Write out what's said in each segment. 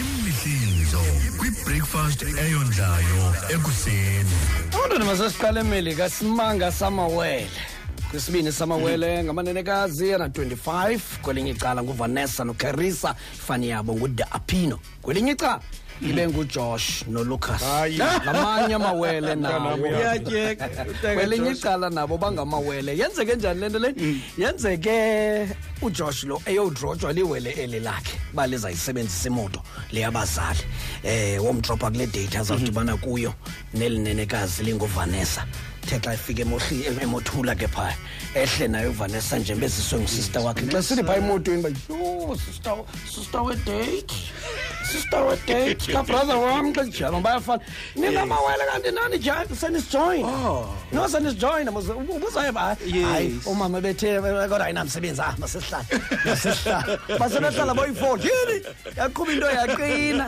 imihlinzo kwibreakfast eyondlayo ekuseni abantwana masasiqala emelika simanga samawele kwisibini samawele ngamanenekazi ana-25 kwelinye icala nguvanessa noclarissa ifani yabo nguda apino kwelinye icala ibe ngujosh nolucas Hayi. ngamanye amawele nawo Mntanam uya- Uyatyeka, uteka kwelinye Josh. icala nabo bangamawele yenzeke njani le nto le yenzeke ujosh lo eyodrotshwa liwele eli lakhe uba lizayisebenzisa imoto leyabazali um womdropha kule date azawudibana kuyo neli nenekazi linguvanessa the xa efika emohli- emothula ke phaya ehle naye uvanessa nje beziswe ngusister wakhe xa sili phaa emotweni ba yho sister sister wedate sister wedate kabrother wam xa sijama bayafana ninamawele kanti nani ja senisijoyina Oh. no senisijoyina ubuzaye ba hayi Yes. umama bethe kodwa ayinamsebenzi ah masesihlala masesihlala basebehlala boyi-four yini yaqhuba into yaqina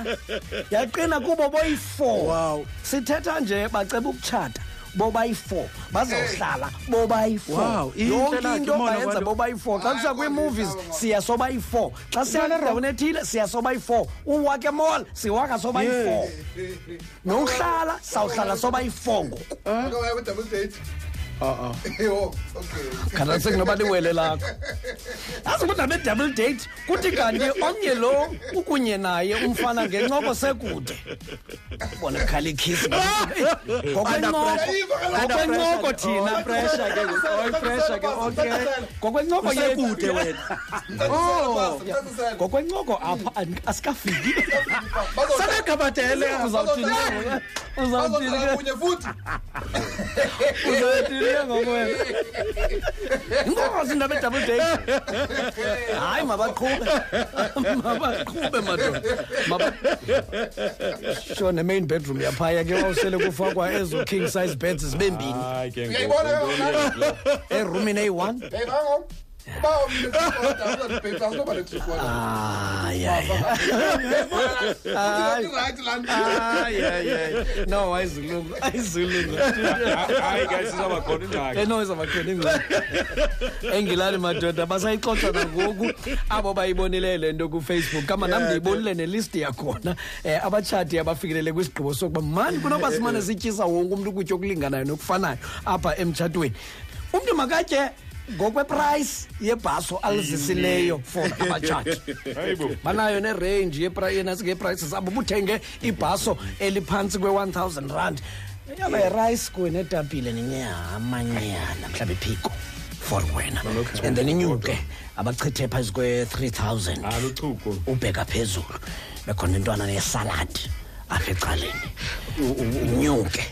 yaqina kubo boyi-four Wow. sithetha nje baceba ukutshata bobayi-four bazawuhlala bobayi-four Wow, intle yonke laa into ndimona bayenza kwanto. bobayi-four xa kusa kwii-movies siya sobayi-four xa siya endaweni ethile siya sobayi-four uwake mall siwaka sobayi-four nokuhlala sawuhlala sobayi-four ngoku Akawaya kwi-double date. Uh-uh. Yho, okay. khathaliseki noba liwele lakho azi kudaba i-double date kuthi kanti omnye lo ukunye naye umfana ngencoko sekude bona khala ikhisi ngokwencoko thina ngokwencoko yekude wena oh. ngokwencoko apha asikafiki sanagabadele uzawuthini Uzawuthini kunye futhi uzawuthini ke ngoku wena inkosi indaba edouble day hayi mabaqhube mabaqhube madoda Maba- sho ne-main bedroom yaphaya ke wawusele kufakwa ezo king size beds zibe mbini Hayi ke ngoku. uyayibona ke ngoku erumini eyi-one Hey, bango. Ai, ai. Ai, ai, ai, ai. No, ayizilungu. Ayizilungu. Hayi guys sizabakhona ingxaki. Eno izabakhona ingxaki. Engilali madoda basayixoxa nangoku abo bayibonile le nto kuFacebook. Kama nam ndiyibonile nelist yakhona. Eh abatshati abafikelele kwisigqibo sokuba mani kunoba simane sityisa wonke umuntu ukutya okulinganayo nokufanayo apha emtshatweni. umntu makatye ngokweprice yebhaso alizisileyo for abatshati banayo nerange yenas ngeeprices abo buthenge ibhaso eliphantsi kwe-one thousand rand yaba yerice kunye netapile nenyamanyana mhlawumbi phiko for wena and then inyuke abachithe phezu kwe-three thousand ubheka phezulu bekhona intwana nesaladi apha ecaleni unyuke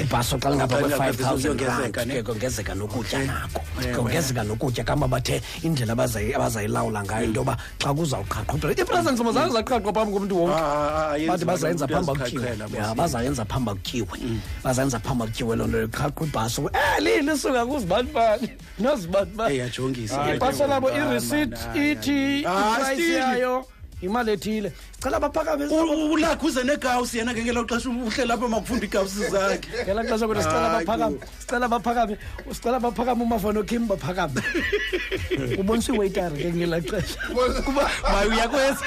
ibhaso xa lingapha kwe-five thousand rand ke kongezeka nokutya nako kongezeka nokutya kama bathe indlela abazayilawula ngayo into yoba xa kuzawuqhaqhuphela iipresence ma zange zaqhaqhwa phambi komntu wonke bathi bazayenza phambi kutyiwe bazayenza phambi kutyiwe bazayenza phambi kutyiwe loo nto yoqhaqhwa ibhaso um lini suka kuzibani bani nozibani bani ibhaso labo ireceipt ithi iprice yayo yimali ethile cela baphakame ulakhe uze negawusi yena ke ngelo xesha uhle lapho makufunda igawusi zakhe ngela xesha kwena sicela baphakame sicela baphakame sicela baphakame umafana okhim baphakame ubonisa iwayitari ke ngela xesha kuba maye uyakweza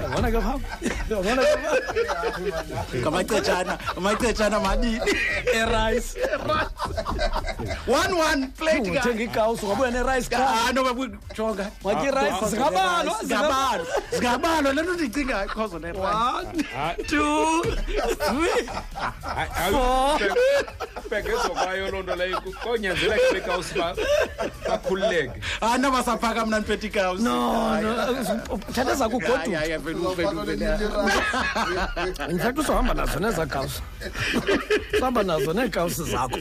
yabona ke phambi yabona ke phambi ngamacetshana amacetshana mabini erice one one plate uthenga igawusi wabuya nerice ah no jonga Wathi right, Khozonera, zingabalo, zingabalo zingabalo le nto ndiyicingayo khozonera One, Hayi, two, three, hayi, hayi, four. pe- pegezo kwayo loo nto leyo ku- konyanzela ke bekawusi ba- bakhululeke hayi nabasaphaka mna ndiphethe ikaws No, no, thatha zakugoduka. vele In fact uzohamba nazo nezagawusi. sihamba nazo neekawusi zakho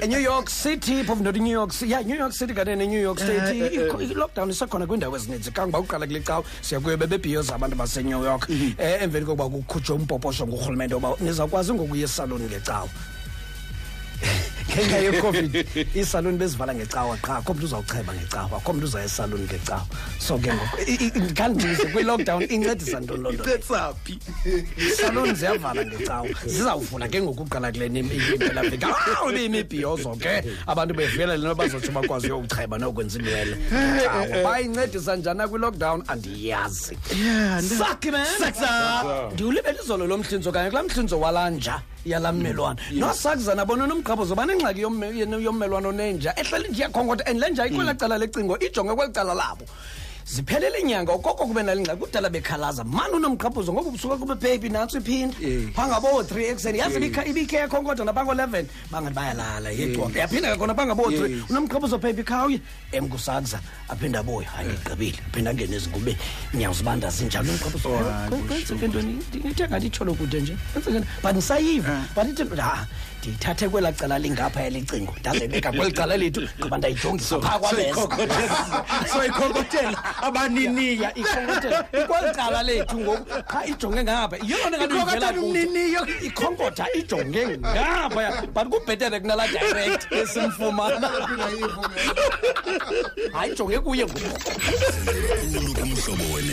enew york city phofu ndoda inew york ya new york city kanene new york state eh, eh, eh. i-lockdown isekhona kwiindawo ezininzi kangoba uqala kule cawu siyakuye bebebhiyoza abantu basenew york um mhm. emveni kokuba kukhutshwe umpoposho ngurhulumente uba nizawukwazi ngokuya esaloni ngecawu ngenxa yecovid iisaluni bezivala ngecawa qha akho mntu uzawucheba ngecawa akho mntu uzaya esaluni ngecawa so ke ngoku khandize kwi-lockdown incedisa ntoni loo nto phi isaloni ziyavala ngecawa zizawuvula ke ngokuqala kule impelaveki aw ibe imibhiyozo ke abantu bevela lento bazotsho bakwazi uyokucheba nokwenza inwele bayincedisa njani nakwi-lockdown andiyazi sakhe man ndiwulibela izolo lo mhlinzo kanye kulaa mhlinzo walanja yala mmelwane mm, nosakuzana bona nomgqabo zoba nengxaki yommelwane onenja ehleli nje yakhonkotha and le nja ikwela mm. cala lecingo ijonge kweli cala labo ziphelele inyanga okoko kube nale ngxaki kudala bekhalaza mani unomgqabhuzo ngoku busuka kube phepi nantso iphindi Eh. phangaboo-three ekuseni yazi ibikha- ibikekho nkodwa nabango-eleven bangathi bayalala yecombe yaphinda ke khona phangaboo-three Yes. unomgqabhuzo phepi khawuye emkusakza aphinde abuye hayi ndigqibile aphinde angene ezingubeni inyawo zibanda zinjalo umgqabhuzo Oh, hayi, kwenzeke ntoni ithe ngathi itsholo kude nje kwenzeke ntoni? but ndisayiva but ithe ha ndiyithathe kwelaa cala lingapha elicingo ndazibeka kweli cala lethu ngoba ndayijongisa phaa kwameza soyikhokotela abaniniya ikhonkotela kweli cala lethu ngoku qha ijonge ngapha yiyo nto Ikhonkotha umniniyo. ikhonkotha ijonge ngaphaya but kubhetere kunala direct esimfumana hayi jonge kuye ngoku Ulu kumhlobo wene.